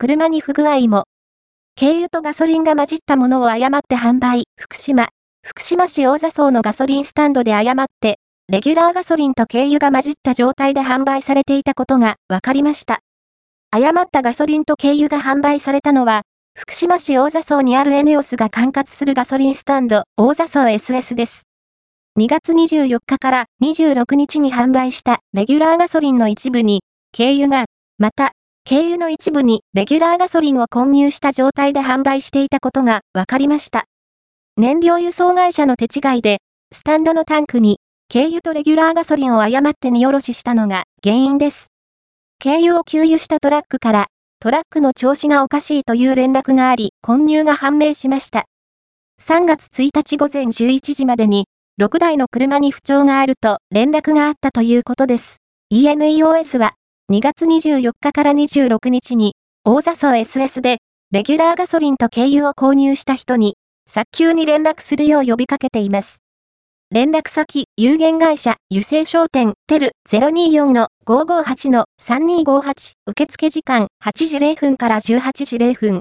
車に不具合も。軽油とガソリンが混じったものを誤って販売、福島。福島市大座荘のガソリンスタンドで誤って、レギュラーガソリンと軽油が混じった状態で販売されていたことが分かりました。誤ったガソリンと軽油が販売されたのは、福島市大座荘にあるエネオスが管轄するガソリンスタンド、大座荘 SS です。2月24日から26日に販売したレギュラーガソリンの一部に、軽油が、また、軽油の一部にレギュラーガソリンを混入した状態で販売していたことが分かりました。燃料輸送会社の手違いで、スタンドのタンクに、軽油とレギュラーガソリンを誤って荷下ろししたのが原因です。軽油を給油したトラックから、トラックの調子がおかしいという連絡があり、混入が判明しました。3月1日午前11時までに、6台の車に不調があると連絡があったということです。ENEOS は2月24日から26日に大座層 SS でレギュラーガソリンと軽油を購入した人に早急に連絡するよう呼びかけています。連絡先、有限会社、油性商店、テル024-558-3258、受付時間8時0分から18時0分。